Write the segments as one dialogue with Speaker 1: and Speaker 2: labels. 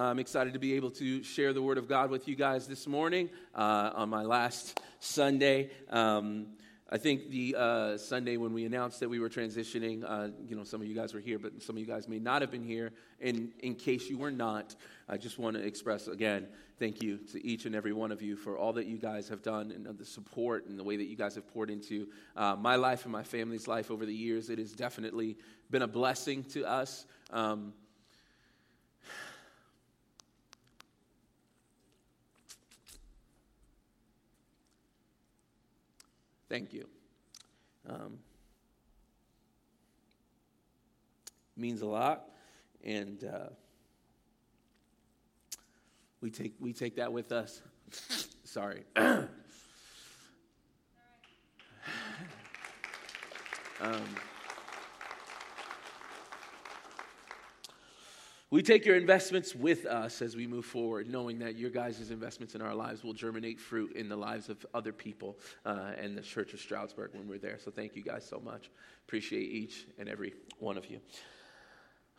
Speaker 1: I'm excited to be able to share the Word of God with you guys this morning uh, on my last Sunday. Um, I think the uh, Sunday when we announced that we were transitioning, uh, you know, some of you guys were here, but some of you guys may not have been here. And in case you were not, I just want to express again thank you to each and every one of you for all that you guys have done and the support and the way that you guys have poured into uh, my life and my family's life over the years. It has definitely been a blessing to us. Um, Thank you. Um, means a lot, and uh, we take we take that with us. Sorry. um, We take your investments with us as we move forward, knowing that your guys' investments in our lives will germinate fruit in the lives of other people uh, and the Church of Stroudsburg when we're there. So thank you guys so much. Appreciate each and every one of you.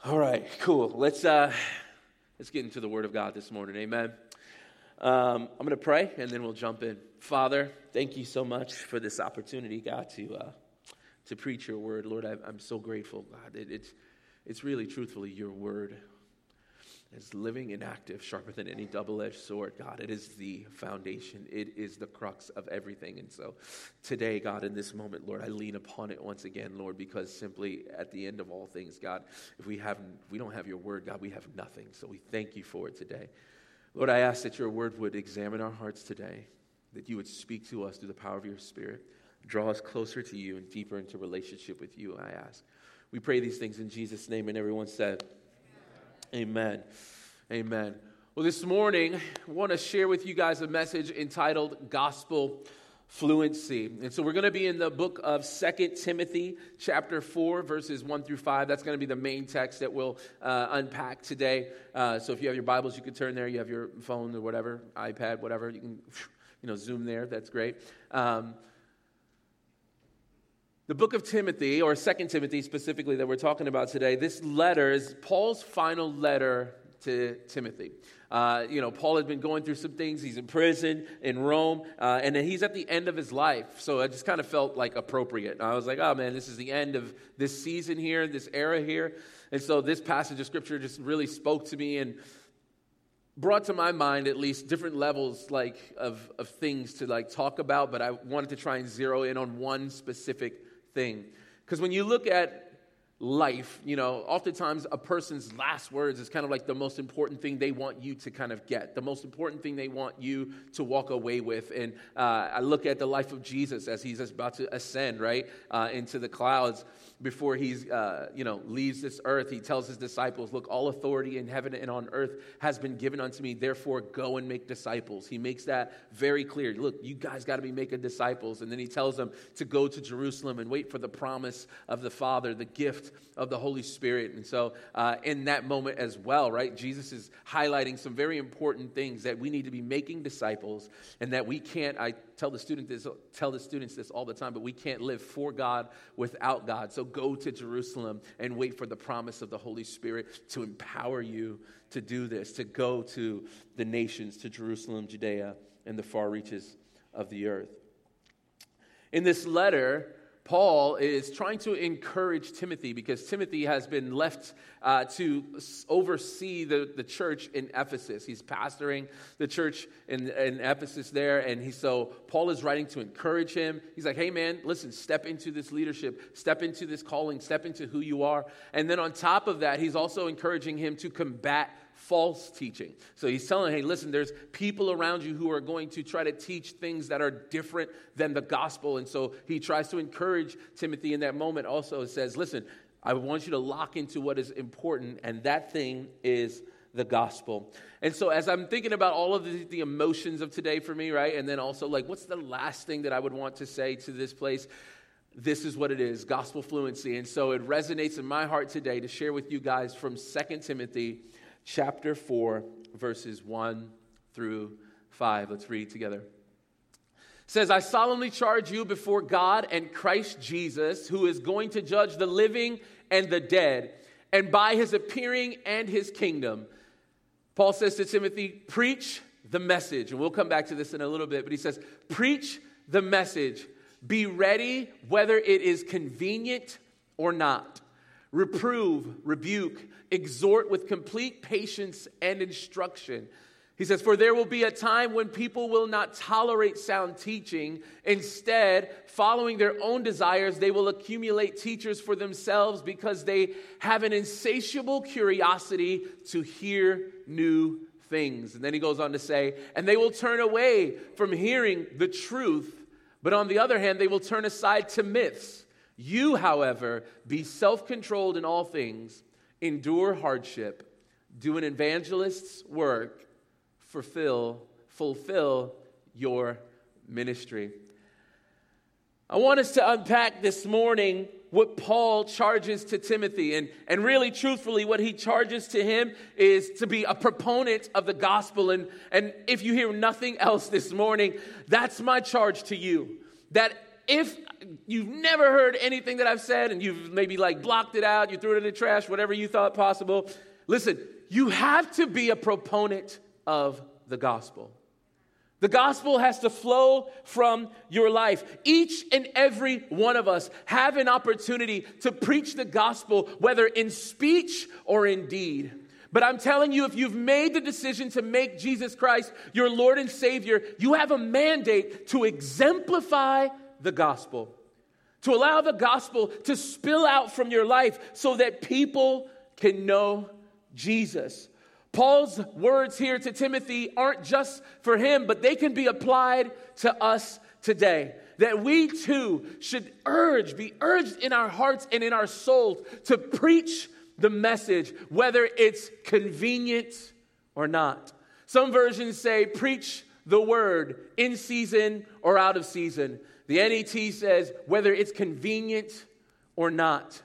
Speaker 1: All right, cool. Let's uh, let's get into the Word of God this morning. Amen. Um, I'm going to pray and then we'll jump in. Father, thank you so much for this opportunity, God, to uh, to preach your Word. Lord, I, am so grateful, God. It, it's it's really, truthfully, your Word is living and active, sharper than any double edged sword, God. It is the foundation, it is the crux of everything. And so today, God, in this moment, Lord, I lean upon it once again, Lord, because simply at the end of all things, God, if we haven't, we don't have your word, God, we have nothing. So we thank you for it today. Lord, I ask that your word would examine our hearts today, that you would speak to us through the power of your spirit, draw us closer to you and deeper into relationship with you, I ask. We pray these things in Jesus' name, and everyone said, Amen. Amen. Well, this morning, I want to share with you guys a message entitled Gospel Fluency. And so we're going to be in the book of Second Timothy, chapter 4, verses 1 through 5. That's going to be the main text that we'll uh, unpack today. Uh, so if you have your Bibles, you can turn there. You have your phone or whatever, iPad, whatever. You can, you know, zoom there. That's great. Um, the book of Timothy, or Second Timothy specifically, that we're talking about today, this letter is Paul's final letter to Timothy. Uh, you know, Paul had been going through some things. He's in prison in Rome, uh, and then he's at the end of his life. So I just kind of felt like appropriate. I was like, oh man, this is the end of this season here, this era here. And so this passage of scripture just really spoke to me and brought to my mind at least different levels like of, of things to like talk about but i wanted to try and zero in on one specific thing. Because when you look at life, you know, oftentimes a person's last words is kind of like the most important thing they want you to kind of get, the most important thing they want you to walk away with. And uh, I look at the life of Jesus as he's about to ascend, right, uh, into the clouds before he's, uh, you know, leaves this earth, he tells his disciples, Look, all authority in heaven and on earth has been given unto me. Therefore, go and make disciples. He makes that very clear. Look, you guys got to be making disciples. And then he tells them to go to Jerusalem and wait for the promise of the Father, the gift of the Holy Spirit. And so, uh, in that moment as well, right, Jesus is highlighting some very important things that we need to be making disciples and that we can't, I tell the, student this, tell the students this all the time, but we can't live for God without God. So, go to Jerusalem and wait for the promise of the Holy Spirit to empower you to do this, to go to the nations, to Jerusalem, Judea, and the far reaches of the earth. In this letter, Paul is trying to encourage Timothy because Timothy has been left uh, to oversee the, the church in Ephesus. He's pastoring the church in, in Ephesus there. And he, so Paul is writing to encourage him. He's like, hey, man, listen, step into this leadership, step into this calling, step into who you are. And then on top of that, he's also encouraging him to combat false teaching. So he's telling, hey, listen, there's people around you who are going to try to teach things that are different than the gospel. And so he tries to encourage Timothy in that moment also says, listen, I want you to lock into what is important, and that thing is the gospel. And so, as I'm thinking about all of the, the, emotions of today for me, right? And then also, like, what's the last thing that I would want to say to this place? This is what it is gospel fluency. And so, it resonates in my heart today to share with you guys from Second Timothy chapter 4, verses 1 through 5. Let's read together. It says, I solemnly charge you before God and Christ Jesus, who is going to judge the living and the dead, and by his appearing and his kingdom. Paul says to Timothy, Preach the message. And we'll come back to this in a little bit, but he says, Preach the message. Be ready whether it is convenient or not. Reprove, rebuke, exhort with complete patience and instruction. He says, For there will be a time when people will not tolerate sound teaching. Instead, following their own desires, they will accumulate teachers for themselves because they have an insatiable curiosity to hear new things. And then he goes on to say, And they will turn away from hearing the truth, but on the other hand, they will turn aside to myths. You, however, be self controlled in all things, endure hardship, do an evangelist's work fulfill, fulfill your ministry. I want us to unpack this morning what Paul charges to Timothy. And, and really, truthfully, what he charges to him is to be a proponent of the gospel. And, and if you hear nothing else this morning, that's my charge to you. That if you've never heard anything that I've said and you've maybe like blocked it out, you threw it in the trash, whatever you thought possible, listen, you have to be a proponent of the gospel. The gospel has to flow from your life. Each and every one of us have an opportunity to preach the gospel, whether in speech or in deed. But I'm telling you, if you've made the decision to make Jesus Christ your Lord and Savior, you have a mandate to exemplify the gospel, to allow the gospel to spill out from your life so that people can know Jesus. Paul's words here to Timothy aren't just for him, but they can be applied to us today. That we too should urge, be urged in our hearts and in our souls to preach the message, whether it's convenient or not. Some versions say, preach the word in season or out of season. The NET says, whether it's convenient or not.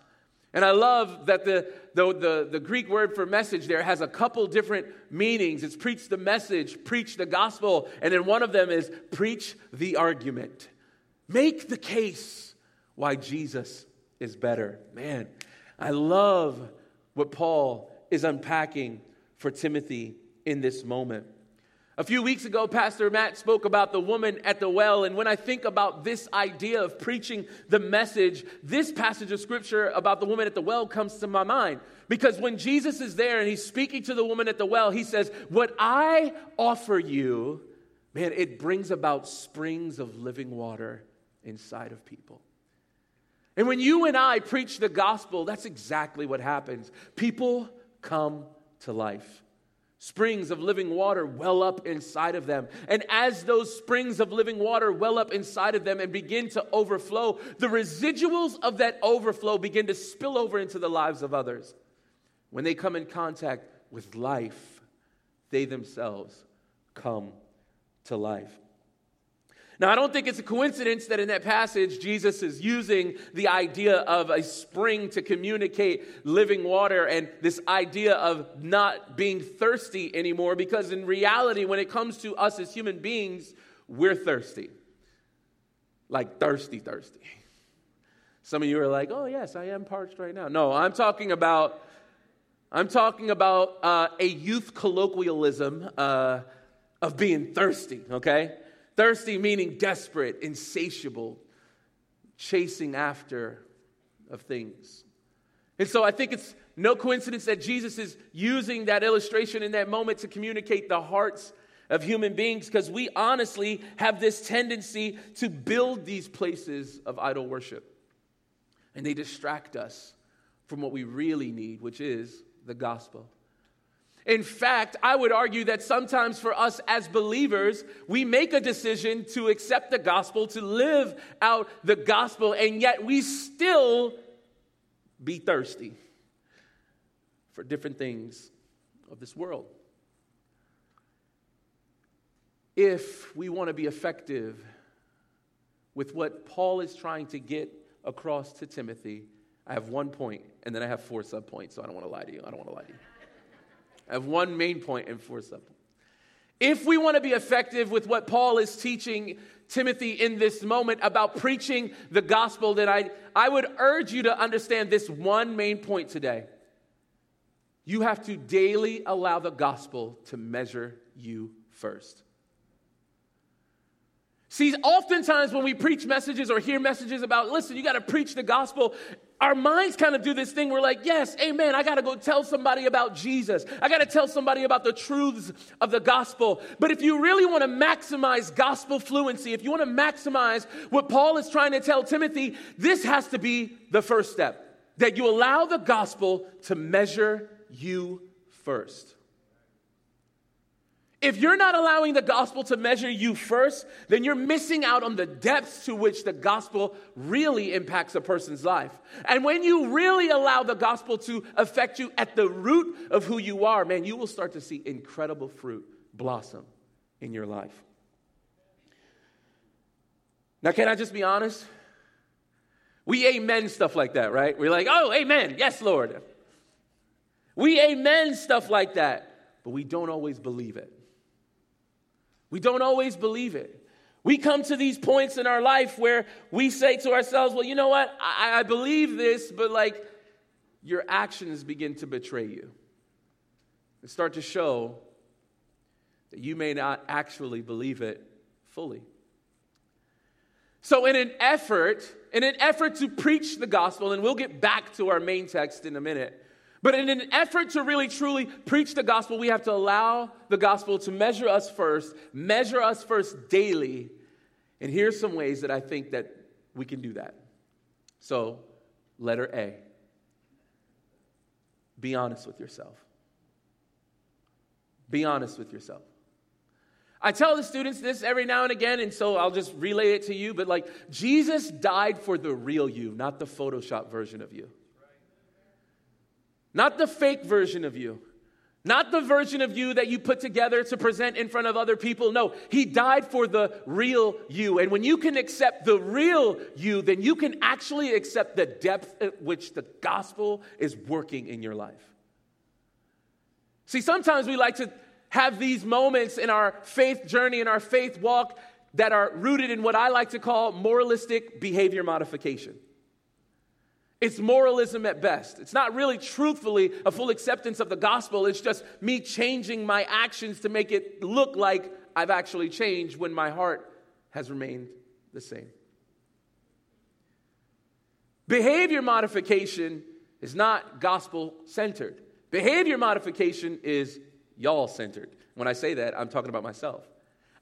Speaker 1: And I love that the, the, the, the, Greek word for message there has a couple different meanings. It's preach the message, preach the gospel, and then one of them is preach the argument. Make the case why Jesus is better. Man, I love what Paul is unpacking for Timothy in this moment. A few weeks ago, Pastor Matt spoke about the woman at the well. And when I think about this idea of preaching the message, this passage of scripture about the woman at the well comes to my mind. Because when Jesus is there and he's speaking to the woman at the well, he says, What I offer you, man, it brings about springs of living water inside of people. And when you and I preach the gospel, that's exactly what happens. People come to life. Springs of living water well up inside of them. And as those springs of living water well up inside of them and begin to overflow, the residuals of that overflow begin to spill over into the lives of others. When they come in contact with life, they themselves come to life. Now, I don't think it's a coincidence that in that passage, Jesus is using the idea of a spring to communicate living water and this idea of not being thirsty anymore, because in reality, when it comes to us as human beings, we're thirsty. Like thirsty, thirsty. Some of you are like, oh, yes, I am parched right now. No, I'm talking about. I'm talking about uh, a youth colloquialism uh, of being thirsty, okay? Thirsty meaning desperate, insatiable, chasing after of things. And so I think it's no coincidence that Jesus is using that illustration in that moment to communicate the hearts of human beings because we honestly have this tendency to build these places of idol worship. And they distract us from what we really need, which is the gospel. In fact, I would argue that sometimes for us as believers, we make a decision to accept the gospel, to live out the gospel, and yet we still be thirsty for different things of this world. If we want to be effective with what Paul is trying to get across to Timothy, I have one point, and then I have four subpoints, so I don't want to lie to you. I don't want to lie to you. Have one main point and four subpoints. If we want to be effective with what Paul is teaching Timothy in this moment about preaching the gospel, then I, I would urge you to understand this one main point today. you have to daily allow the gospel to measure you first. See, oftentimes when we preach messages or hear messages about, listen, you got to preach the gospel, our minds kind of do this thing. We're like, yes, amen. I got to go tell somebody about Jesus. I got to tell somebody about the truths of the gospel. But if you really want to maximize gospel fluency, if you want to maximize what Paul is trying to tell Timothy, this has to be the first step that you allow the gospel to measure you first. If you're not allowing the gospel to measure you first, then you're missing out on the depths to which the gospel really impacts a person's life. And when you really allow the gospel to affect you at the root of who you are, man, you will start to see incredible fruit blossom in your life. Now, can I just be honest? We amen stuff like that, right? We're like, oh, amen. Yes, Lord. We amen stuff like that, but we don't always believe it. We don't always believe it. We come to these points in our life where we say to ourselves, well, you know what? I, I believe this, but like your actions begin to betray you and start to show that you may not actually believe it fully. So, in an effort, in an effort to preach the gospel, and we'll get back to our main text in a minute, but in an effort to really truly preach the gospel, we have to allow the gospel to measure us first, measure us first daily. And here's some ways that I think that we can do that. So, letter A. Be honest with yourself. Be honest with yourself. I tell the students this every now and again, and so I'll just relay it to you. But like, Jesus died for the real you, not the Photoshop version of you. Not the fake version of you. Not the version of you that you put together to present in front of other people. No, he died for the real you. And when you can accept the real you, then you can actually accept the depth at which the gospel is working in your life. See, sometimes we like to have these moments in our faith journey, in our faith walk, that are rooted in what I like to call moralistic behavior modification. It's moralism at best. It's not really truthfully a full acceptance of the gospel. It's just me changing my actions to make it look like I've actually changed when my heart has remained the same. Behavior modification is not gospel centered. Behavior modification is y'all centered. When I say that, I'm talking about myself.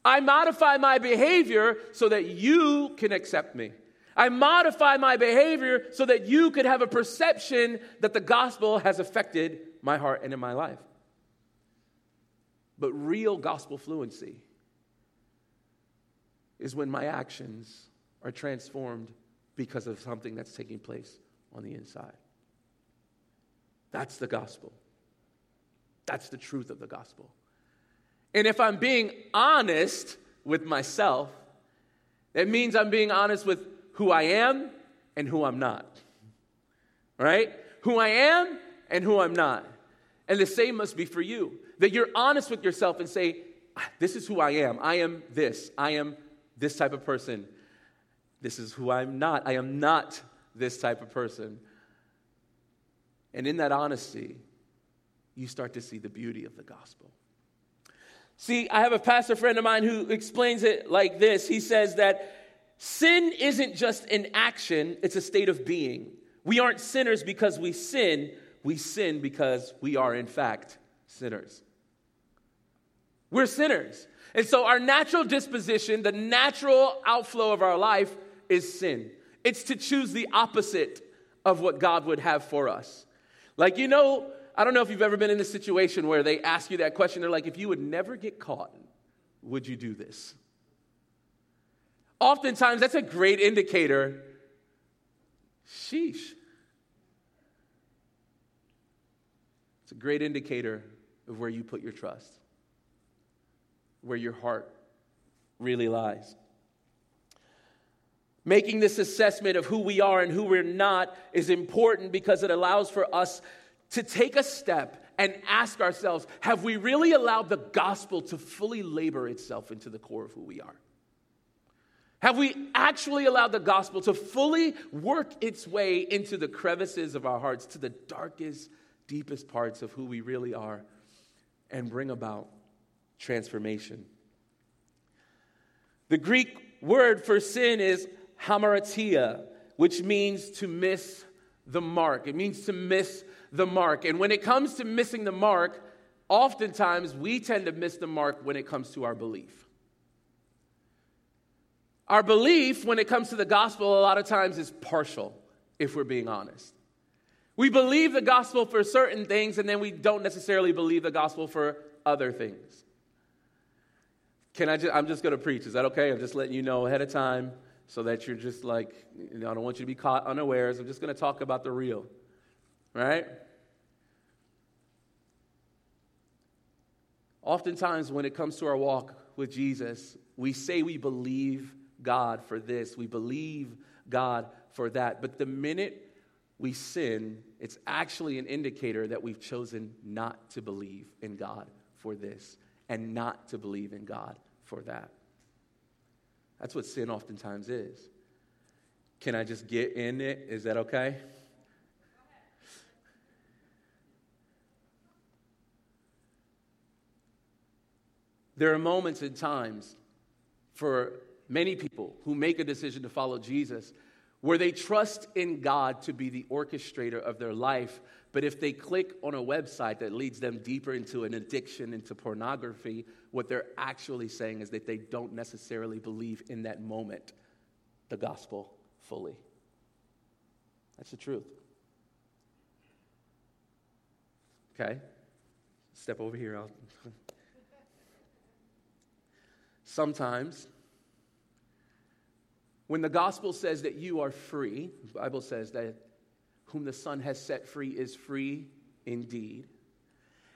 Speaker 1: I modify my behavior so that you can accept me. I modify my behavior so that you could have a perception that the gospel has affected my heart and in my life. But real gospel fluency is when my actions are transformed because of something that's taking place on the inside. That's the gospel. That's the truth of the gospel. And if I'm being honest with myself, it means I'm being honest with who I am and who I'm not. Right? Who I am and who I'm not. And the same must be for you. That you're honest with yourself and say, ah, This is who I am. I am this. I am this type of person. This is who I'm not. I am not this type of person. And in that honesty, you start to see the beauty of the gospel. See, I have a pastor friend of mine who explains it like this. He says that Sin isn't just an action, it's a state of being. We aren't sinners because we sin, we sin because we are, in fact, sinners. We're sinners. And so, our natural disposition, the natural outflow of our life, is sin. It's to choose the opposite of what God would have for us. Like, you know, I don't know if you've ever been in a situation where they ask you that question. They're like, if you would never get caught, would you do this? Oftentimes, that's a great indicator. Sheesh. It's a great indicator of where you put your trust, where your heart really lies. Making this assessment of who we are and who we're not is important because it allows for us to take a step and ask ourselves have we really allowed the gospel to fully labor itself into the core of who we are? Have we actually allowed the gospel to fully work its way into the crevices of our hearts, to the darkest deepest parts of who we really are and bring about transformation. The Greek word for sin is hamartia, which means to miss the mark. It means to miss the mark. And when it comes to missing the mark, oftentimes we tend to miss the mark when it comes to our belief. Our belief, when it comes to the gospel, a lot of times is partial, if we're being honest. We believe the gospel for certain things, and then we don't necessarily believe the gospel for other things. Can I just, I'm just going to preach. Is that okay? I'm just letting you know ahead of time so that you're just like, you know, I don't want you to be caught unawares. I'm just going to talk about the real, right? Oftentimes, when it comes to our walk with Jesus, we say we believe God for this, we believe God for that. But the minute we sin, it's actually an indicator that we've chosen not to believe in God for this and not to believe in God for that. That's what sin oftentimes is. Can I just get in it? Is that okay? There are moments and times for many people who make a decision to follow Jesus where they trust in God to be the orchestrator of their life. But if they click on a website that leads them deeper into an addiction, into pornography, what they're actually saying is that they don't necessarily believe in that moment the gospel fully. That's the truth. Okay? Step over here. I'll Sometimes, when the gospel says that you are free, the Bible says that whom the Son has set free is free indeed.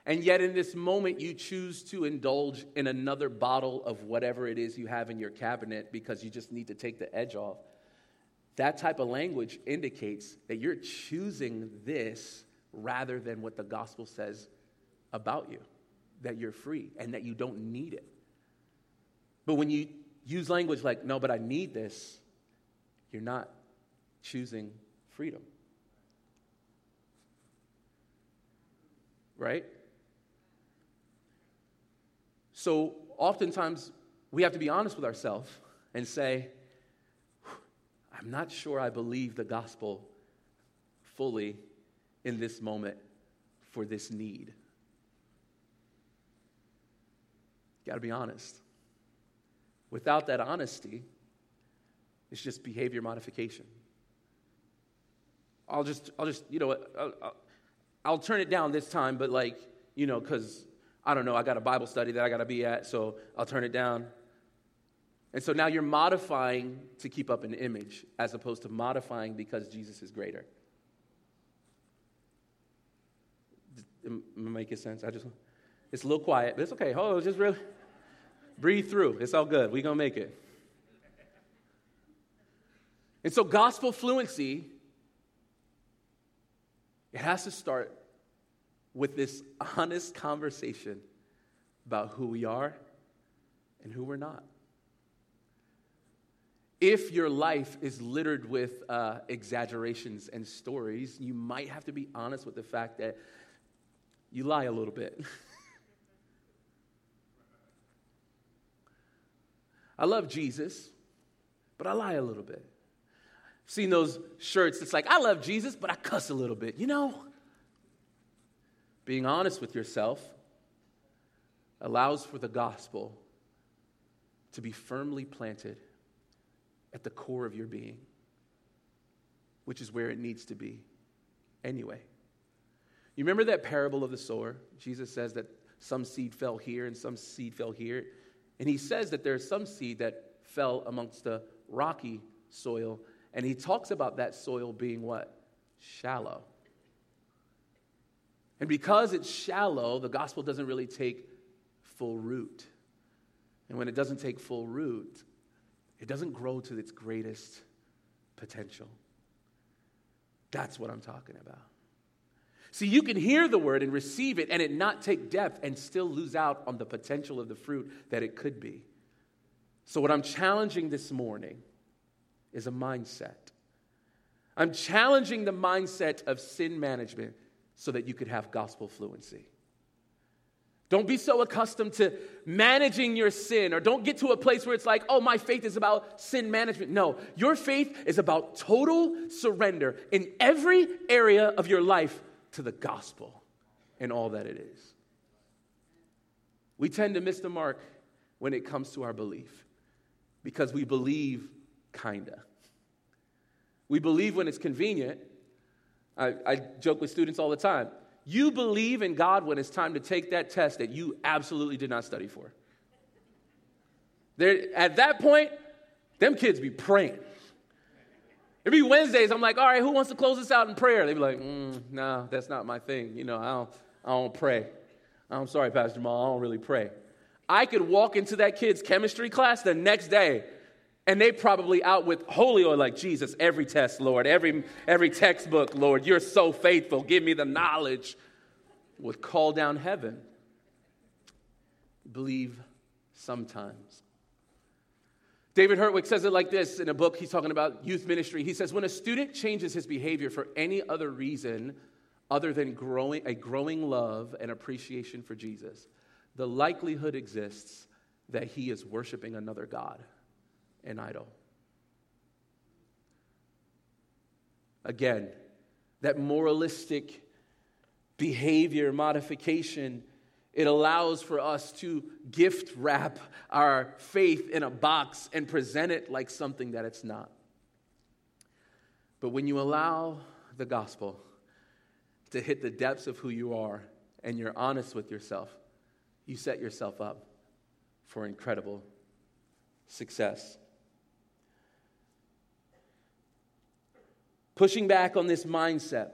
Speaker 1: And yet, in this moment, you choose to indulge in another bottle of whatever it is you have in your cabinet because you just need to take the edge off. That type of language indicates that you're choosing this rather than what the gospel says about you that you're free and that you don't need it. But when you use language like, no, but I need this, you're not choosing freedom. Right? So oftentimes we have to be honest with ourselves and say, I'm not sure I believe the gospel fully in this moment for this need. Got to be honest. Without that honesty, it's just behavior modification. I'll just, I'll just, you know, I'll, I'll, turn it down this time, but like, you know, because I don't know, I got a Bible study that I got to be at, so I'll turn it down. And so now you're modifying to keep up an image as opposed to modifying because Jesus is greater. Am I making sense? I just, it's a little quiet, but it's okay. Oh, just really. Breathe through. It's all good. We're going to make it. And so, gospel fluency, it has to start with this honest conversation about who we are and who we're not. If your life is littered with uh, exaggerations and stories, you might have to be honest with the fact that you lie a little bit. I love Jesus, but I lie a little bit. Seen those shirts It's like, I love Jesus, but I cuss a little bit. You know, being honest with yourself allows for the gospel to be firmly planted at the core of your being, which is where it needs to be anyway. You remember that parable of the sower? Jesus says that some seed fell here and some seed fell here. And he says that there's some seed that fell amongst the rocky soil. And he talks about that soil being what? Shallow. And because it's shallow, the gospel doesn't really take full root. And when it doesn't take full root, it doesn't grow to its greatest potential. That's what I'm talking about. See, you can hear the word and receive it and it not take depth and still lose out on the potential of the fruit that it could be. So, what I'm challenging this morning is a mindset. I'm challenging the mindset of sin management, so that you could have gospel fluency. Don't be so accustomed to managing your sin, or don't get to a place where it's like, oh, my faith is about sin management. No, your faith is about total surrender in every area of your life to the gospel and all that it is. We tend to miss the mark when it comes to our belief because we believe kinda. We believe when it's convenient. I, I joke with students all the time. You believe in God when it's time to take that test that you absolutely did not study for. There, at that point, them kids be praying. It'd be Wednesdays. I'm like, all right, who wants to close this out in prayer? They'd be like, mm, no, that's not my thing. You know, I don't, I don't pray. I'm sorry, Pastor Jamal, I don't really pray. I could walk into that kid's chemistry class the next day and they probably out with holy oil like jesus every test lord every every textbook lord you're so faithful. Give me the knowledge. Would call down heaven. Believe sometimes. David hertwick says it like this in a book he's talking about youth ministry. He says when a student changes his behavior for any other reason other than growing a growing love and appreciation for jesus the likelihood exists that he is worshiping another god an idol. Again, that moralistic behavior modification it allows for us to gift wrap our faith in a box and present it like something that it's not. But when you allow the gospel to hit the depths of who you are and you're honest with yourself, you set yourself up for incredible success. Pushing back on this mindset,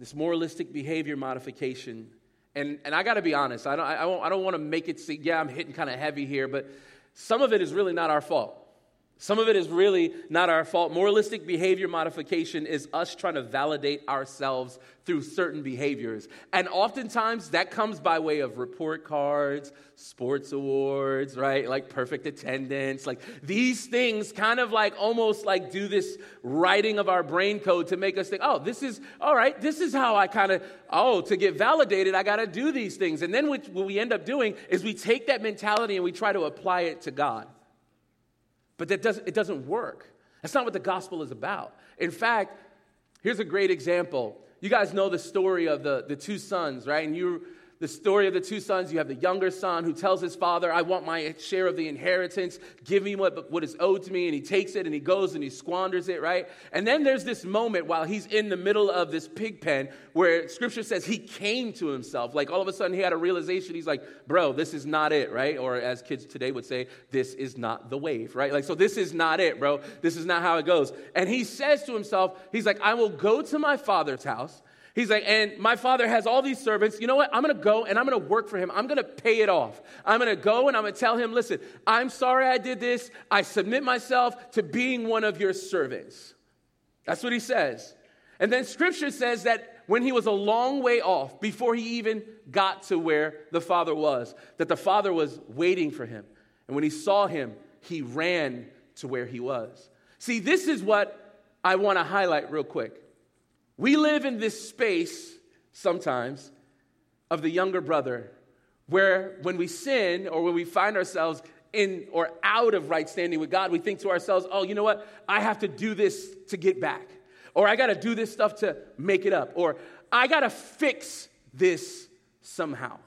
Speaker 1: this moralistic behavior modification. And, and I got to be honest, I don't, I, I don't want to make it seem, yeah, I'm hitting kind of heavy here, but some of it is really not our fault. Some of it is really not our fault. Moralistic behavior modification is us trying to validate ourselves through certain behaviors. And oftentimes that comes by way of report cards, sports awards, right? Like perfect attendance. Like these things kind of like almost like do this writing of our brain code to make us think, oh, this is, all right, this is how I kind of, oh, to get validated, I got to do these things. And then what we end up doing is we take that mentality and we try to apply it to God. But that doesn't, it doesn't work. That's not what the gospel is about. In fact, here's a great example. You guys know the story of the, the two sons, right? And you the story of the two sons. You have the younger son who tells his father, I want my share of the inheritance. Give me what, what is owed to me. And he takes it and he goes and he squanders it, right? And then there's this moment while he's in the middle of this pig pen where scripture says he came to himself. Like all of a sudden he had a realization. He's like, bro, this is not it, right? Or as kids today would say, this is not the wave, right? Like, so this is not it, bro. This is not how it goes. And he says to himself, he's like, I will go to my father's house He's like, and my father has all these servants. You know what? I'm going to go and I'm going to work for him. I'm going to pay it off. I'm going to go and I'm going to tell him, listen, I'm sorry I did this. I submit myself to being one of your servants. That's what he says. And then scripture says that when he was a long way off, before he even got to where the father was, that the father was waiting for him. And when he saw him, he ran to where he was. See, this is what I want to highlight real quick. We live in this space sometimes of the younger brother where when we sin or when we find ourselves in or out of right standing with God, we think to ourselves, oh, you know what? I have to do this to get back. Or I got to do this stuff to make it up. Or I got to fix this somehow.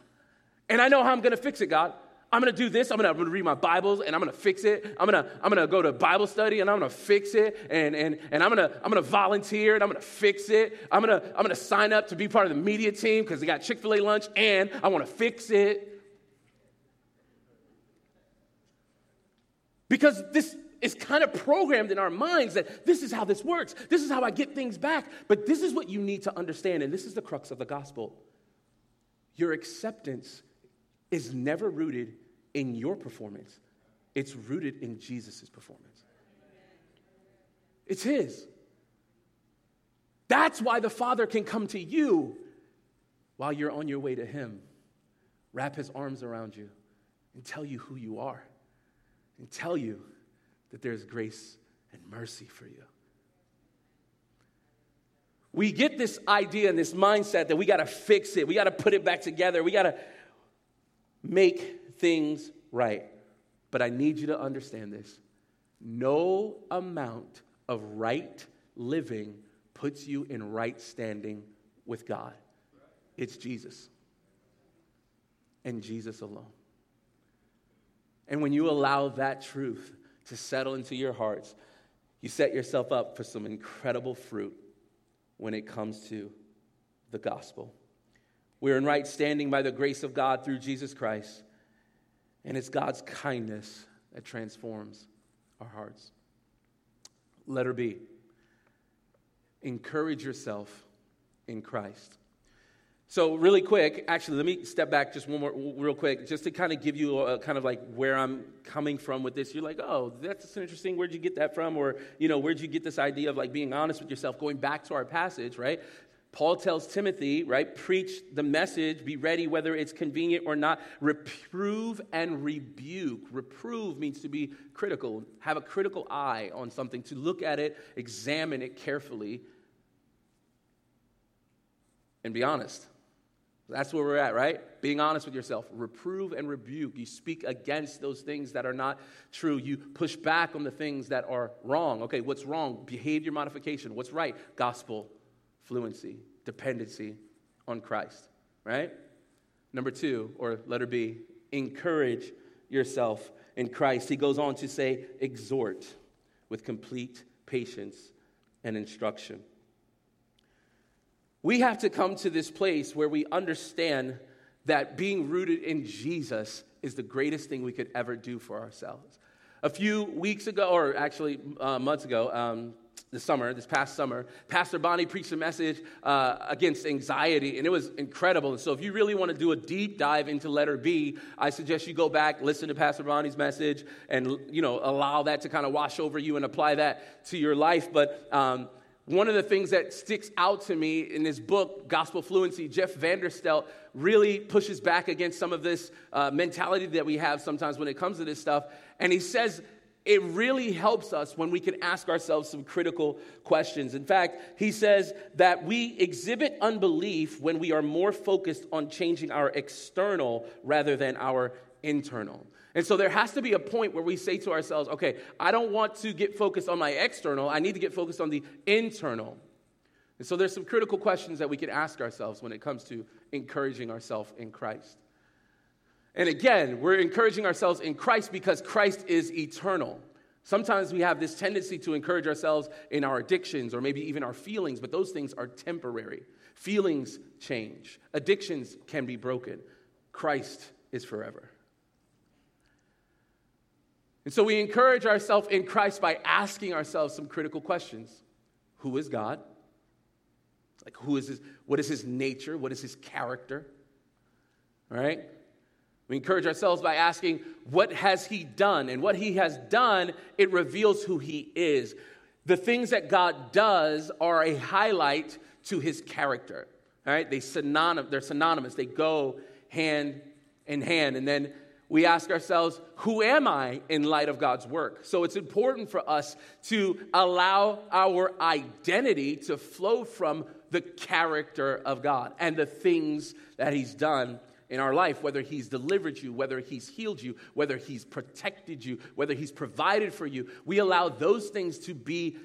Speaker 1: And I know how I'm going to fix it, God. I'm gonna do this. I'm gonna, I'm gonna, read my Bibles and I'm gonna fix it. I'm gonna, I'm gonna go to Bible study and I'm gonna fix it. And, and, and I'm, gonna, I'm gonna volunteer and I'm gonna fix it. I'm gonna, I'm gonna sign up to be part of the media team because they got Chick fil A lunch and I wanna fix it. Because this is kind of programmed in our minds that this is how this works. This is how I get things back. But this is what you need to understand, and this is the crux of the gospel. Your acceptance is never rooted in your performance, it's rooted in Jesus' performance. It's His. That's why the Father can come to you while you're on your way to Him, wrap His arms around you, and tell you who you are, and tell you that there's grace and mercy for you. we get this idea and this mindset that we got to fix it, we got to put it back together, we got to make things right. But I need you to understand this no amount of right living puts you in right standing with God. It's Jesus and Jesus alone. And when you allow that truth to settle into your hearts, you set yourself up for some incredible fruit when it comes to the gospel. We're in right standing by the grace of God through Jesus Christ, and it's God's kindness that transforms our hearts. Letter B encourage yourself in Christ. So, really quick, actually, let me step back just one more, real quick, just to kind of give you a, kind of like where I'm coming from with this. You're like, oh, that's interesting. Where'd you get that from? Or, you know, where'd you get this idea of like being honest with yourself? Going back to our passage, right? Paul tells Timothy, right, preach the message, be ready whether it's convenient or not. Reprove and rebuke. Reprove means to be critical, have a critical eye on something, to look at it, examine it carefully, and be honest. That's where we're at, right? Being honest with yourself. Reprove and rebuke. You speak against those things that are not true. You push back on the things that are wrong. Okay, what's wrong? Behavior modification. What's right? Gospel fluency, dependency on Christ, right? Number two, or letter B, encourage yourself in Christ. He goes on to say, exhort with complete patience and instruction. We have to come to this place where we understand that being rooted in Jesus is the greatest thing we could ever do for ourselves. A few weeks ago, or actually uh, months ago, um, this summer, this past summer, Pastor Bonnie preached a message uh, against anxiety, and it was incredible. And so, if you really want to do a deep dive into letter B, I suggest you go back, listen to Pastor Bonnie's message, and you know allow that to kind of wash over you and apply that to your life. But um, one of the things that sticks out to me in this book, Gospel Fluency, Jeff Vanderstelt really pushes back against some of this uh, mentality that we have sometimes when it comes to this stuff. And he says it really helps us when we can ask ourselves some critical questions. In fact, he says that we exhibit unbelief when we are more focused on changing our external rather than our internal. And so there has to be a point where we say to ourselves, okay, I don't want to get focused on my external, I need to get focused on the internal. And so there's some critical questions that we can ask ourselves when it comes to encouraging ourselves in Christ. And again, we're encouraging ourselves in Christ because Christ is eternal. Sometimes we have this tendency to encourage ourselves in our addictions or maybe even our feelings, but those things are temporary. Feelings change, addictions can be broken. Christ is forever. And so we encourage ourselves in Christ by asking ourselves some critical questions Who is God? Like, who is his, what is his nature? What is his character? All right? We encourage ourselves by asking, What has he done? And what he has done, it reveals who he is. The things that God does are a highlight to his character. All right? They synonym, they're synonymous, they go hand in hand. And then we ask ourselves, who am I in light of God's work? So it's important for us to allow our identity to flow from the character of God and the things that He's done in our life, whether He's delivered you, whether He's healed you, whether He's protected you, whether He's provided for you. We allow those things to be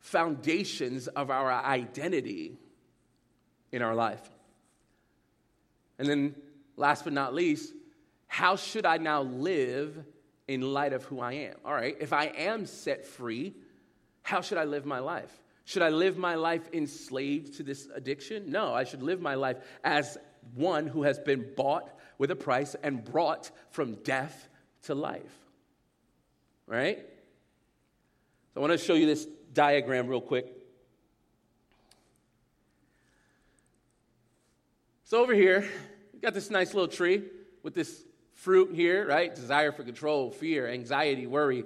Speaker 1: foundations of our identity in our life. And then, last but not least, how should I now live in light of who I am? All right, if I am set free, how should I live my life? Should I live my life enslaved to this addiction? No, I should live my life as one who has been bought with a price and brought from death to life. Right? So I want to show you this diagram real quick. So over here, we got this nice little tree with this fruit here, right? Desire for control, fear, anxiety, worry.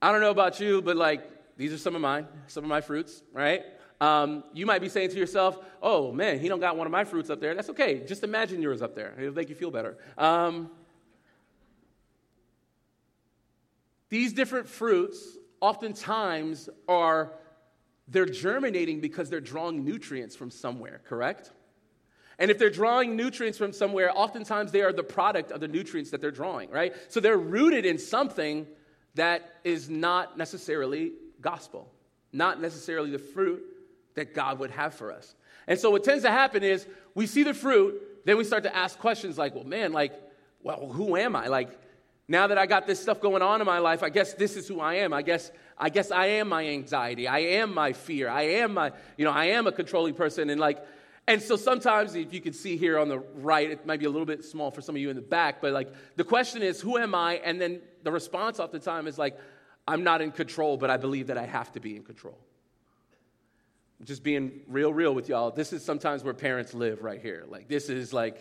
Speaker 1: I don't know about you, but like these are some of mine, some of my fruits, right? Um, you might be saying to yourself, "Oh man, he don't got one of my fruits up there." That's okay. Just imagine yours up there. It'll make you feel better. Um, these different fruits oftentimes are they're germinating because they're drawing nutrients from somewhere, correct? And if they're drawing nutrients from somewhere, oftentimes they are the product of the nutrients that they're drawing, right? So they're rooted in something that is not necessarily gospel, not necessarily the fruit that God would have for us. And so what tends to happen is we see the fruit, then we start to ask questions like, well, man, like, well, who am I? Like, now that I got this stuff going on in my life, I guess this is who I am. I guess I guess I am my anxiety. I am my fear. I am my, you know, I am a controlling person. And like, and so sometimes, if you can see here on the right, it might be a little bit small for some of you in the back, but like the question is, who am I? And then the response oftentimes is like, I'm not in control, but I believe that I have to be in control. Just being real, real with y'all. This is sometimes where parents live right here. Like, this is like,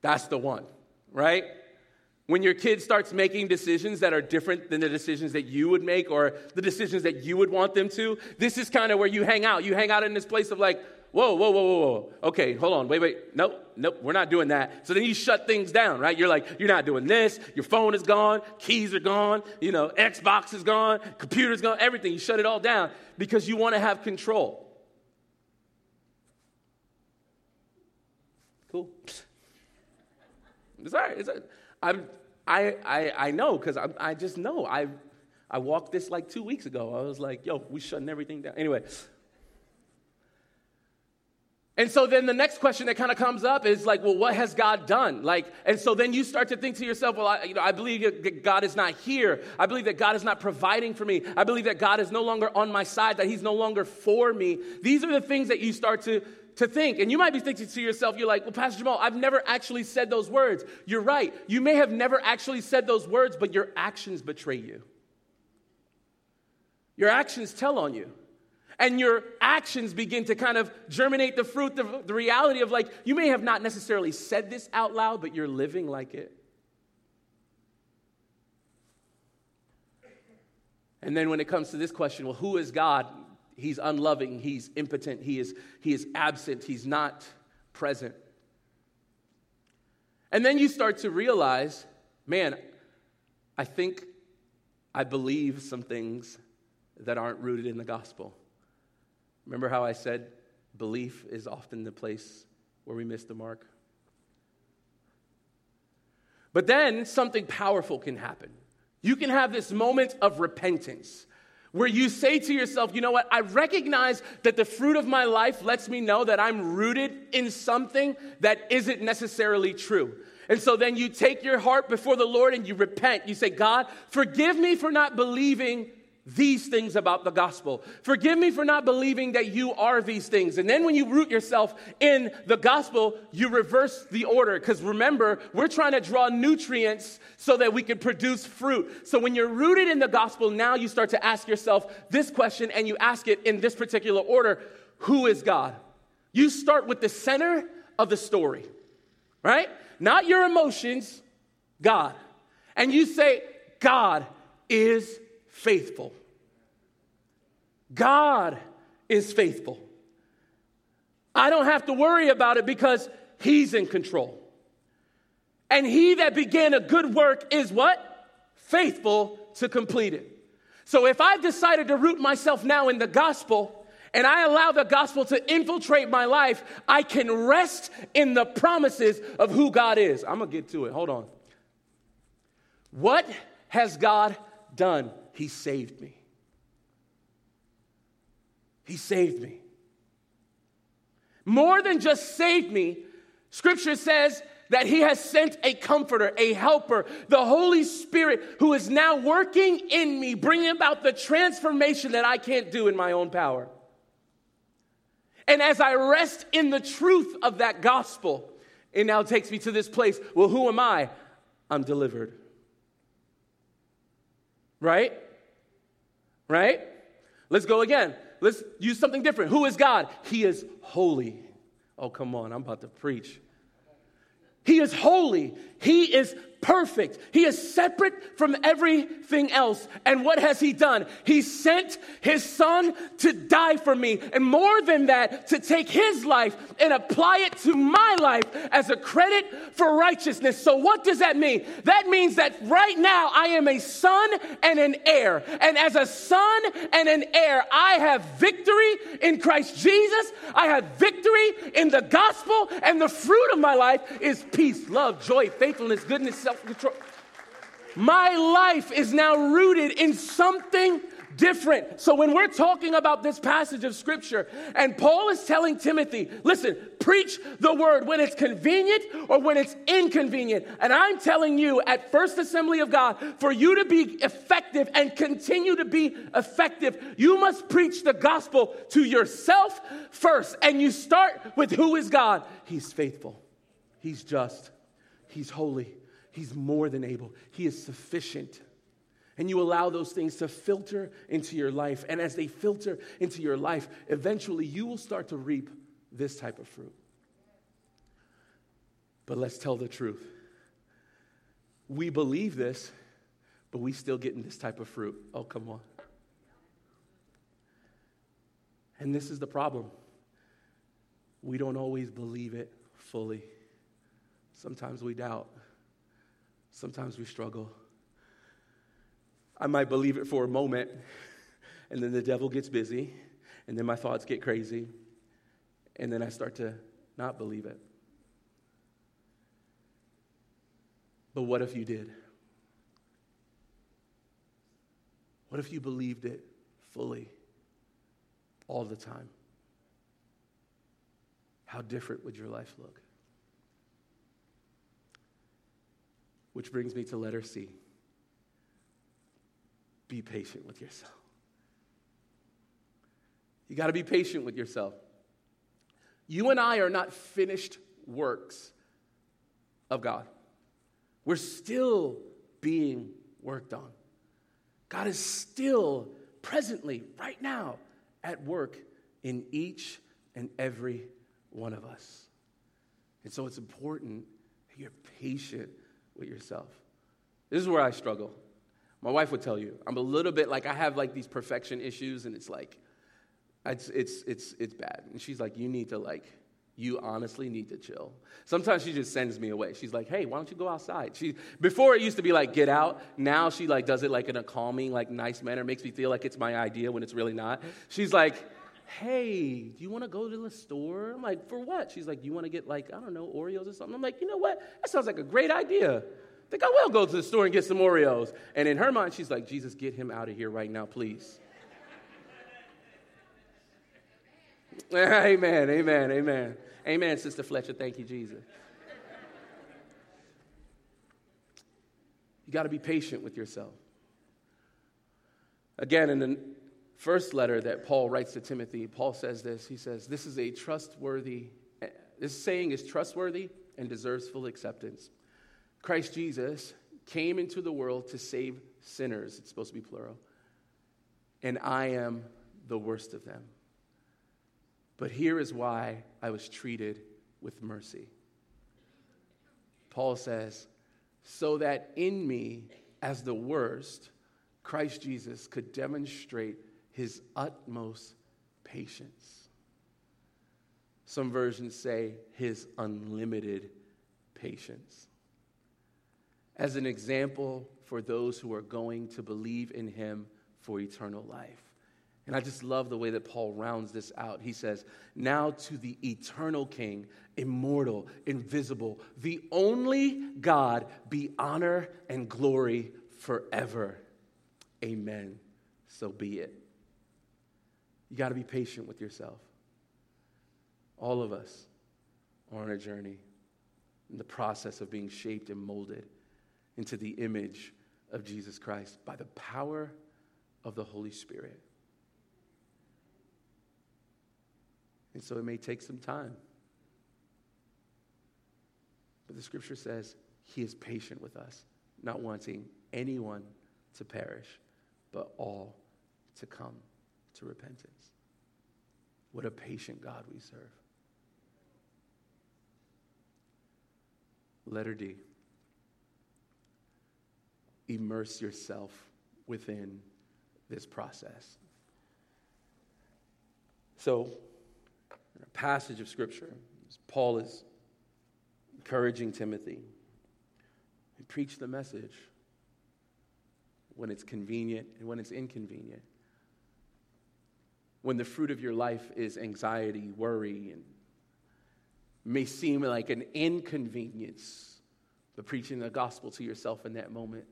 Speaker 1: that's the one, right? When your kid starts making decisions that are different than the decisions that you would make or the decisions that you would want them to, this is kind of where you hang out. You hang out in this place of like, whoa, whoa, whoa, whoa, whoa. Okay, hold on, wait, wait. Nope, nope, we're not doing that. So then you shut things down, right? You're like, you're not doing this. Your phone is gone, keys are gone, you know, Xbox is gone, computer's gone, everything. You shut it all down because you want to have control. Cool. It's all right. It's all right. I'm, I, I, I know because I, I just know. I, I walked this like two weeks ago. I was like, yo, we shutting everything down. Anyway. And so then the next question that kind of comes up is like, well, what has God done? Like, and so then you start to think to yourself, well, I, you know, I believe that God is not here. I believe that God is not providing for me. I believe that God is no longer on my side, that He's no longer for me. These are the things that you start to to think. And you might be thinking to yourself, you're like, well, Pastor Jamal, I've never actually said those words. You're right. You may have never actually said those words, but your actions betray you. Your actions tell on you. And your actions begin to kind of germinate the fruit, of the reality of like, you may have not necessarily said this out loud, but you're living like it. And then when it comes to this question, well, who is God? he's unloving, he's impotent, he is, he is absent, he's not present. And then you start to realize, man, I think I believe some things that aren't rooted in the gospel. Remember how I said belief is often the place where we miss the mark? But then something powerful can happen. You can have this moment of repentance where you say to yourself, you know what, I recognize that the fruit of my life lets me know that I'm rooted in something that isn't necessarily true. And so then you take your heart before the Lord and you repent. You say, God, forgive me for not believing these things about the gospel. Forgive me for not believing that you are these things. And then when you root yourself in the gospel, you reverse the order. Because remember, we're trying to draw nutrients so that we can produce fruit. So when you're rooted in the gospel, now you start to ask yourself this question and you ask it in this particular order Who is God? You start with the center of the story, right? Not your emotions, God. And you say, God is faithful. God is faithful. I don't have to worry about it because He's in control. And He that began a good work is what? Faithful to complete it. So if I've decided to root myself now in the gospel, and I allow the gospel to infiltrate my life, I can rest in the promises of who God is. I'm gonna get to it. Hold on. What has God done? He saved me. He saved me. More than just saved me, scripture says that he has sent a comforter, a helper, the Holy Spirit, who is now working in me, bringing about the transformation that I can't do in my own power. And as I rest in the truth of that gospel, it now takes me to this place. Well, who am I? I'm delivered. Right? Right? Let's go again. Let's use something different. Who is God? He is holy. Oh, come on, I'm about to preach. He is holy. He is perfect. He is separate from everything else. And what has he done? He sent his son to die for me. And more than that, to take his life and apply it to my life as a credit for righteousness. So what does that mean? That means that right now I am a son and an heir. And as a son and an heir, I have victory in Christ Jesus. I have victory in the gospel. And the fruit of my life is peace, love, joy, faithfulness, goodness, control. My life is now rooted in something different. So when we're talking about this passage of scripture, and Paul is telling Timothy, listen, preach the word when it's convenient or when it's inconvenient. And I'm telling you at First Assembly of God, for you to be effective and continue to be effective, you must preach the gospel to yourself first. And you start with who is God? He's faithful, He's just, He's holy, He's more than able, He is sufficient and you allow those things to filter into your life. And as they filter into your life, eventually you will start to reap this type of fruit. But let's tell the truth. We believe this, but we still getting this type of fruit. Oh, come on. And this is the problem. We don't always believe it fully. Sometimes we doubt. Sometimes we struggle. I might believe it for a moment, and then the devil gets busy, and then my thoughts get crazy, and then I start to not believe it. But what if you did? What if you believed it fully all the time? How different would your life look? Which brings me to letter C be patient with yourself. You got to be patient with yourself. You and I are not finished works of God. We're still being worked on. God is still presently, right now, at work in each and every one of us. And so it's important that you're patient with yourself. This is where I struggle. My wife would tell you, I'm a little bit like, I have like these perfection issues, and it's like, it's, it's, it's, it's bad. And she's like, you need to like, you honestly need to chill. Sometimes she just sends me away. She's like, "Hey, why don't you go outside?" She before it used to be like, "Get out." Now she like does it like in a calming, like nice manner. Makes me feel like it's my idea when it's really not. She's like, "Hey, do you want to go to the store?" I'm like, "For what?" She's like, "You want to get like I don't know Oreos or something?" I'm like, "You know what? That sounds like a great idea." I think I will go to the store and get some Oreos. And in her mind, she's like, Jesus, get him out of here right now, please. amen, amen, amen. Amen, Sister Fletcher. Thank you, Jesus. You got to be patient with yourself. Again, in the first letter that Paul writes to Timothy, Paul says this. He says, This is a trustworthy, this saying is trustworthy and deserves full acceptance. Christ Jesus came into the world to save sinners. It's supposed to be plural. And I am the worst of them. But here is why I was treated with mercy. Paul says, so that in me, as the worst, Christ Jesus could demonstrate his utmost patience. Some versions say his unlimited patience as an example for those who are going to believe in him for eternal life. And I just love the way that Paul rounds this out. He says, Now to the eternal King, immortal, invisible, the only God, be honor and glory forever. Amen. So be it. You got to be patient with yourself. All of us are on a journey in the process of being shaped and molded into the image of Jesus Christ by the power of the Holy Spirit. And so it may take some time. But the scripture says he is patient with us, not wanting anyone to perish, but all to come to repentance. What a patient God we serve. Letter D. immerse yourself within this process. So, a passage of Scripture, Paul is encouraging Timothy. He Preach the message when it's convenient and when it's inconvenient. When the fruit of your life is anxiety, worry, and may seem like an inconvenience, but preaching the gospel to yourself in that moment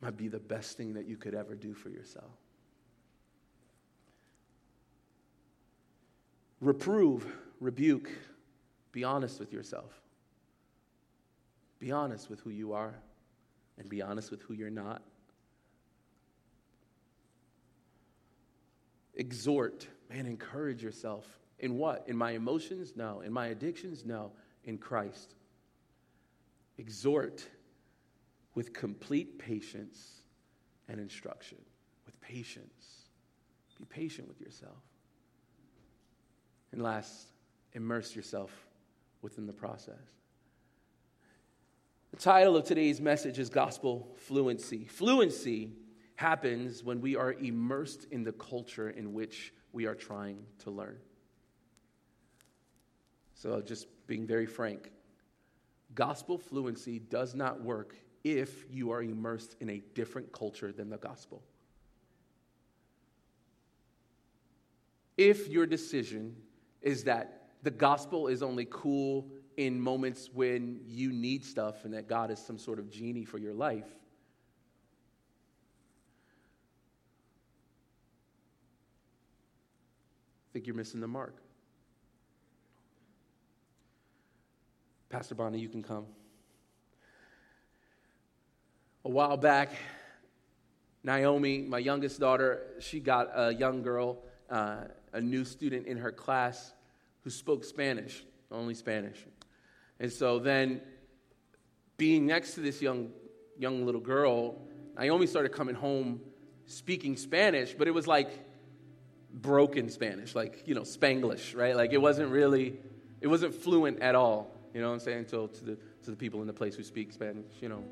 Speaker 1: might be the best thing that you could ever do for yourself. Reprove, rebuke, be honest with yourself. Be honest with who you are and be honest with who you're not. Exhort, man, encourage yourself. In what? In my emotions? No. In my addictions? No. In Christ. Exhort with complete patience and instruction. With patience. Be patient with yourself. And last, immerse yourself within the process. The title of today's message is Gospel Fluency. Fluency happens when we are immersed in the culture in which we are trying to learn. So, just being very frank, gospel fluency does not work if you are immersed in a different culture than the gospel. If your decision is that the gospel is only cool in moments when you need stuff and that God is some sort of genie for your life, think you're missing the mark. Pastor Bonnie, you can come. A while back, Naomi, my youngest daughter, she got a young girl, uh, a new student in her class who spoke Spanish, only Spanish. And so then, being next to this young, young little girl, Naomi started coming home speaking Spanish, but it was like broken Spanish, like, you know, Spanglish, right? Like it wasn't really, it wasn't fluent at all. You know what I'm saying? So to the, to the people in the place who speak Spanish, you know,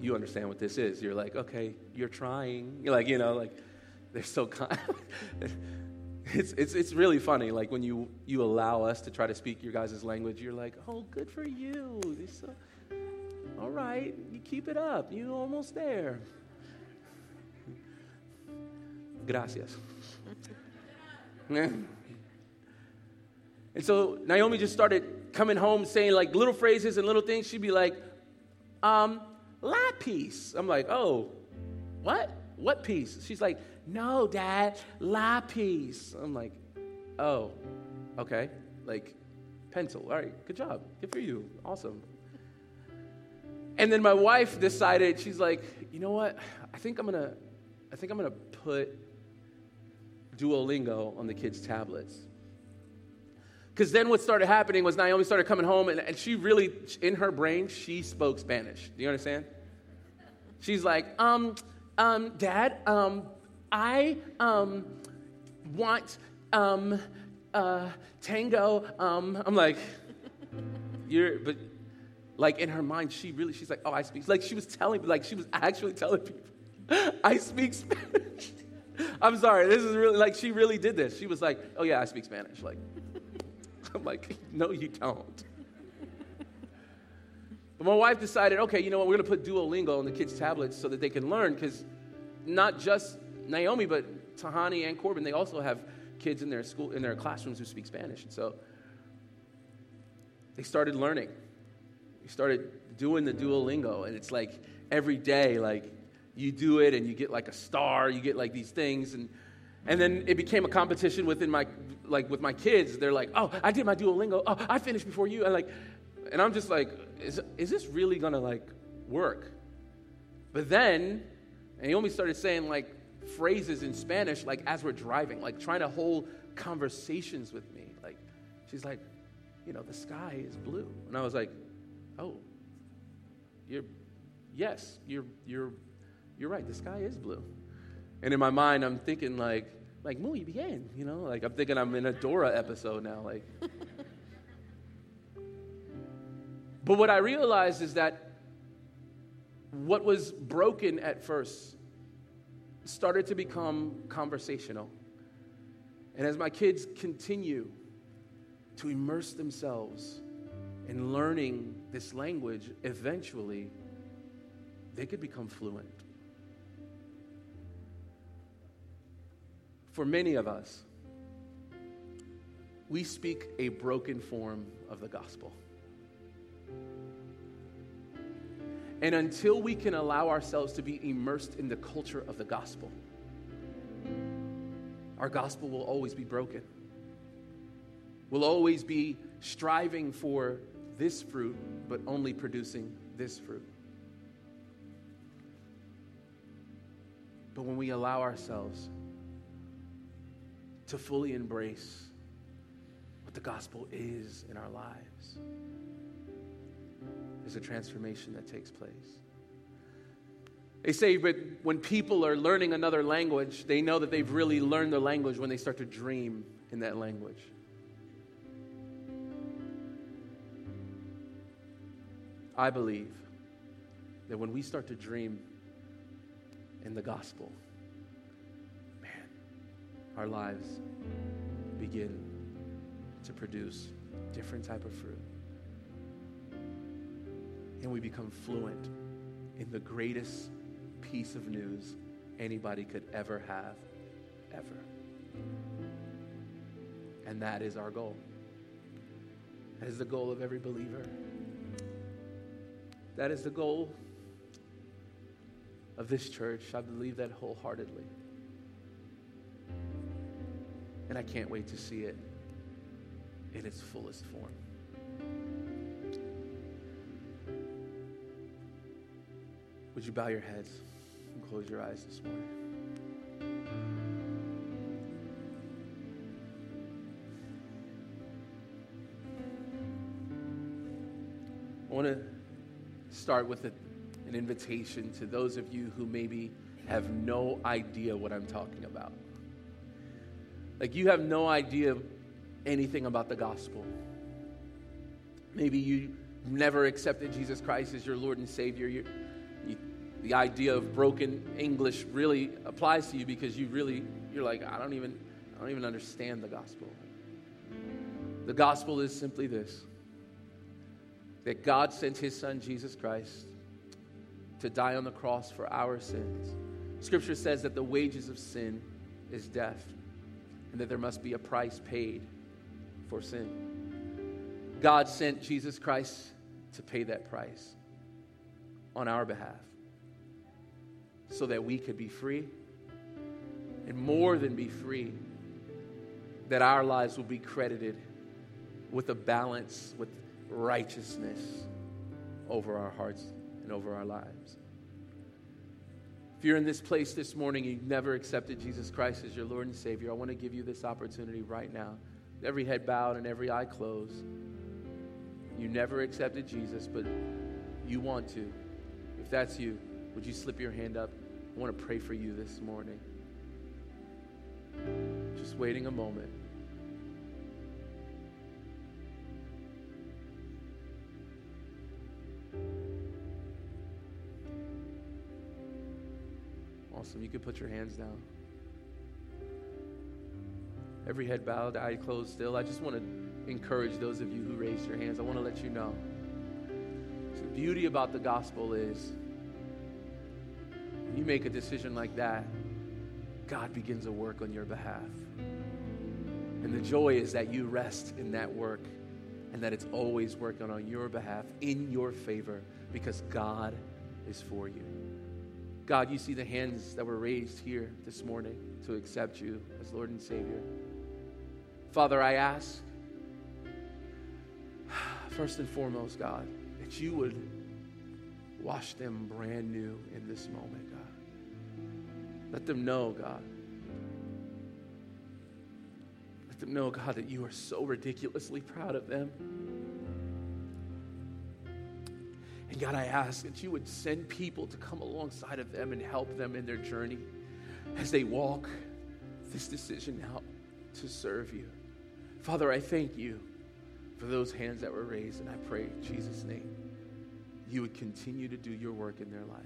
Speaker 1: you understand what this is. You're like, okay, you're trying. You're like, you know, like, they're so kind. it's, it's, it's really funny. Like when you, you allow us to try to speak your guys' language, you're like, oh, good for you. So, all right, you keep it up. You're almost there. Gracias. and so Naomi just started coming home saying like little phrases and little things. She'd be like, um, peace. I'm like, oh, what? What piece? She's like, no, dad, la peace. I'm like, oh, okay. Like, pencil. All right, good job. Good for you. Awesome. And then my wife decided, she's like, you know what? I think I'm gonna, I think I'm gonna put Duolingo on the kids' tablets. Because then what started happening was Naomi started coming home, and, and she really, in her brain, she spoke Spanish. Do you understand? She's like, um, um, Dad, um, I um, want um, uh, tango. Um, I'm like, you're, but like in her mind, she really, she's like, oh, I speak. Like she was telling like she was actually telling people, I speak Spanish. I'm sorry, this is really, like she really did this. She was like, oh yeah, I speak Spanish. Like, I'm like, no, you don't. But my wife decided, okay, you know what, we're going to put Duolingo on the kids' tablets so that they can learn because not just Naomi, but Tahani and Corbin, they also have kids in their school, in their classrooms who speak Spanish. And so they started learning. We started doing the Duolingo, and it's like every day, like you do it and you get like a star, you get like these things, and and then it became a competition within my like with my kids. They're like, oh, I did my Duolingo. Oh, I finished before you. And like, and I'm just like, is, is this really gonna like work? But then Naomi started saying like phrases in Spanish, like as we're driving, like trying to hold conversations with me. Like, she's like, you know, the sky is blue. And I was like, oh, you're, yes, you're, you're, you're right. The sky is blue. And in my mind, I'm thinking like, like muy bien, you know, like I'm thinking I'm in a Dora episode now, like. But what I realized is that what was broken at first started to become conversational. And as my kids continue to immerse themselves in learning this language, eventually they could become fluent. For many of us, we speak a broken form of the gospel. And until we can allow ourselves to be immersed in the culture of the gospel, our gospel will always be broken. We'll always be striving for this fruit, but only producing this fruit. But when we allow ourselves to fully embrace what the gospel is in our lives, there's a transformation that takes place. They say, but when people are learning another language, they know that they've really learned the language when they start to dream in that language. I believe that when we start to dream in the gospel, our lives begin to produce different type of fruit. And we become fluent in the greatest piece of news anybody could ever have, ever. And that is our goal. That is the goal of every believer. That is the goal of this church. I believe that wholeheartedly. And I can't wait to see it in its fullest form. Would you bow your heads and close your eyes this morning? I want to start with a, an invitation to those of you who maybe have no idea what I'm talking about. Like, you have no idea anything about the gospel. Maybe you never accepted Jesus Christ as your Lord and Savior. You, you, the idea of broken English really applies to you because you really, you're like, I don't even, I don't even understand the gospel. The gospel is simply this that God sent his son, Jesus Christ, to die on the cross for our sins. Scripture says that the wages of sin is death, and that there must be a price paid for sin. God sent Jesus Christ to pay that price on our behalf so that we could be free and more than be free, that our lives will be credited with a balance, with righteousness over our hearts and over our lives. You're in this place this morning, you've never accepted Jesus Christ as your Lord and Savior, I want to give you this opportunity right now. Every head bowed and every eye closed. You never accepted Jesus, but you want to. If that's you, would you slip your hand up? I want to pray for you this morning. Just waiting a moment. Awesome. You can put your hands down. Every head bowed, eye closed still. I just want to encourage those of you who raised your hands. I want to let you know. The beauty about the gospel is when you make a decision like that, God begins a work on your behalf. And the joy is that you rest in that work and that it's always working on your behalf, in your favor, because God is for you. God, you see the hands that were raised here this morning to accept you as Lord and Savior. Father, I ask, first and foremost, God, that you would wash them brand new in this moment, God. Let them know, God. Let them know, God, that you are so ridiculously proud of them. And God, I ask that you would send people to come alongside of them and help them in their journey as they walk this decision out to serve you. Father, I thank you for those hands that were raised, and I pray in Jesus' name. you would continue to do your work in their life.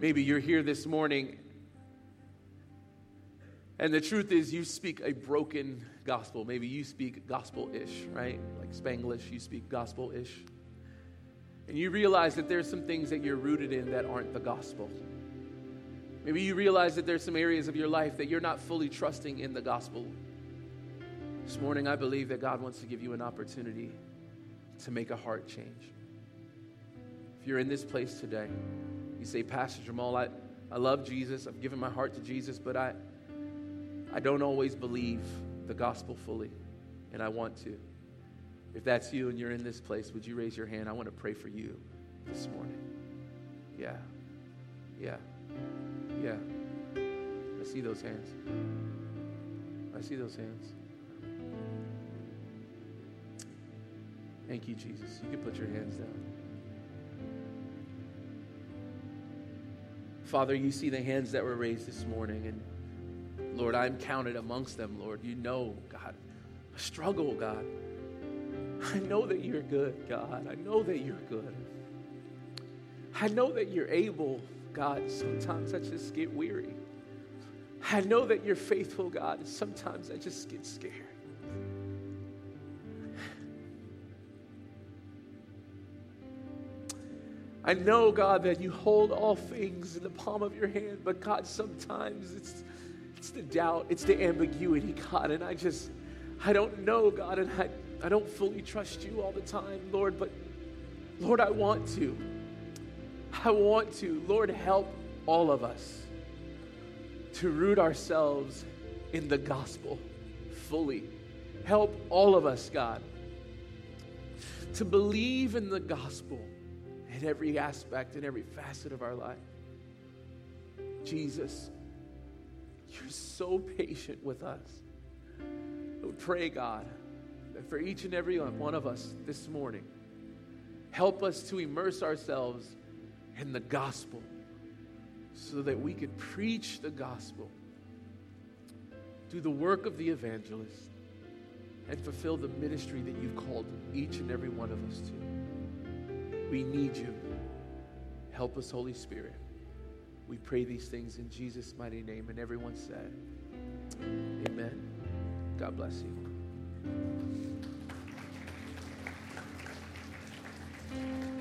Speaker 1: Maybe you're here this morning, and the truth is, you speak a broken gospel. Maybe you speak gospel ish, right? Spanglish, you speak gospel ish. And you realize that there's some things that you're rooted in that aren't the gospel. Maybe you realize that there's some areas of your life that you're not fully trusting in the gospel. This morning, I believe that God wants to give you an opportunity to make a heart change. If you're in this place today, you say, Pastor Jamal, I, I love Jesus. I've given my heart to Jesus, but I, I don't always believe the gospel fully, and I want to. If that's you and you're in this place, would you raise your hand? I want to pray for you this morning. Yeah. Yeah. Yeah. I see those hands. I see those hands. Thank you, Jesus. You can put your hands down. Father, you see the hands that were raised this morning, and Lord, I'm counted amongst them, Lord. You know, God, I struggle, God. I know that you're good, God. I know that you're good. I know that you're able, God. Sometimes I just get weary. I know that you're faithful, God. Sometimes I just get scared. I know, God, that you hold all things in the palm of your hand, but God, sometimes it's, it's the doubt, it's the ambiguity, God, and I just, I don't know, God, and I, I don't fully trust you all the time, Lord, but Lord, I want to. I want to. Lord, help all of us to root ourselves in the gospel fully. Help all of us, God, to believe in the gospel in every aspect, in every facet of our life. Jesus, you're so patient with us. Pray, God, that for each and every one of us this morning, help us to immerse ourselves in the gospel so that we can preach the gospel, do the work of the evangelist, and fulfill the ministry that you've called each and every one of us to. We need you. Help us, Holy Spirit. We pray these things in Jesus' mighty name. And everyone said, Amen. God bless you. Mm-hmm.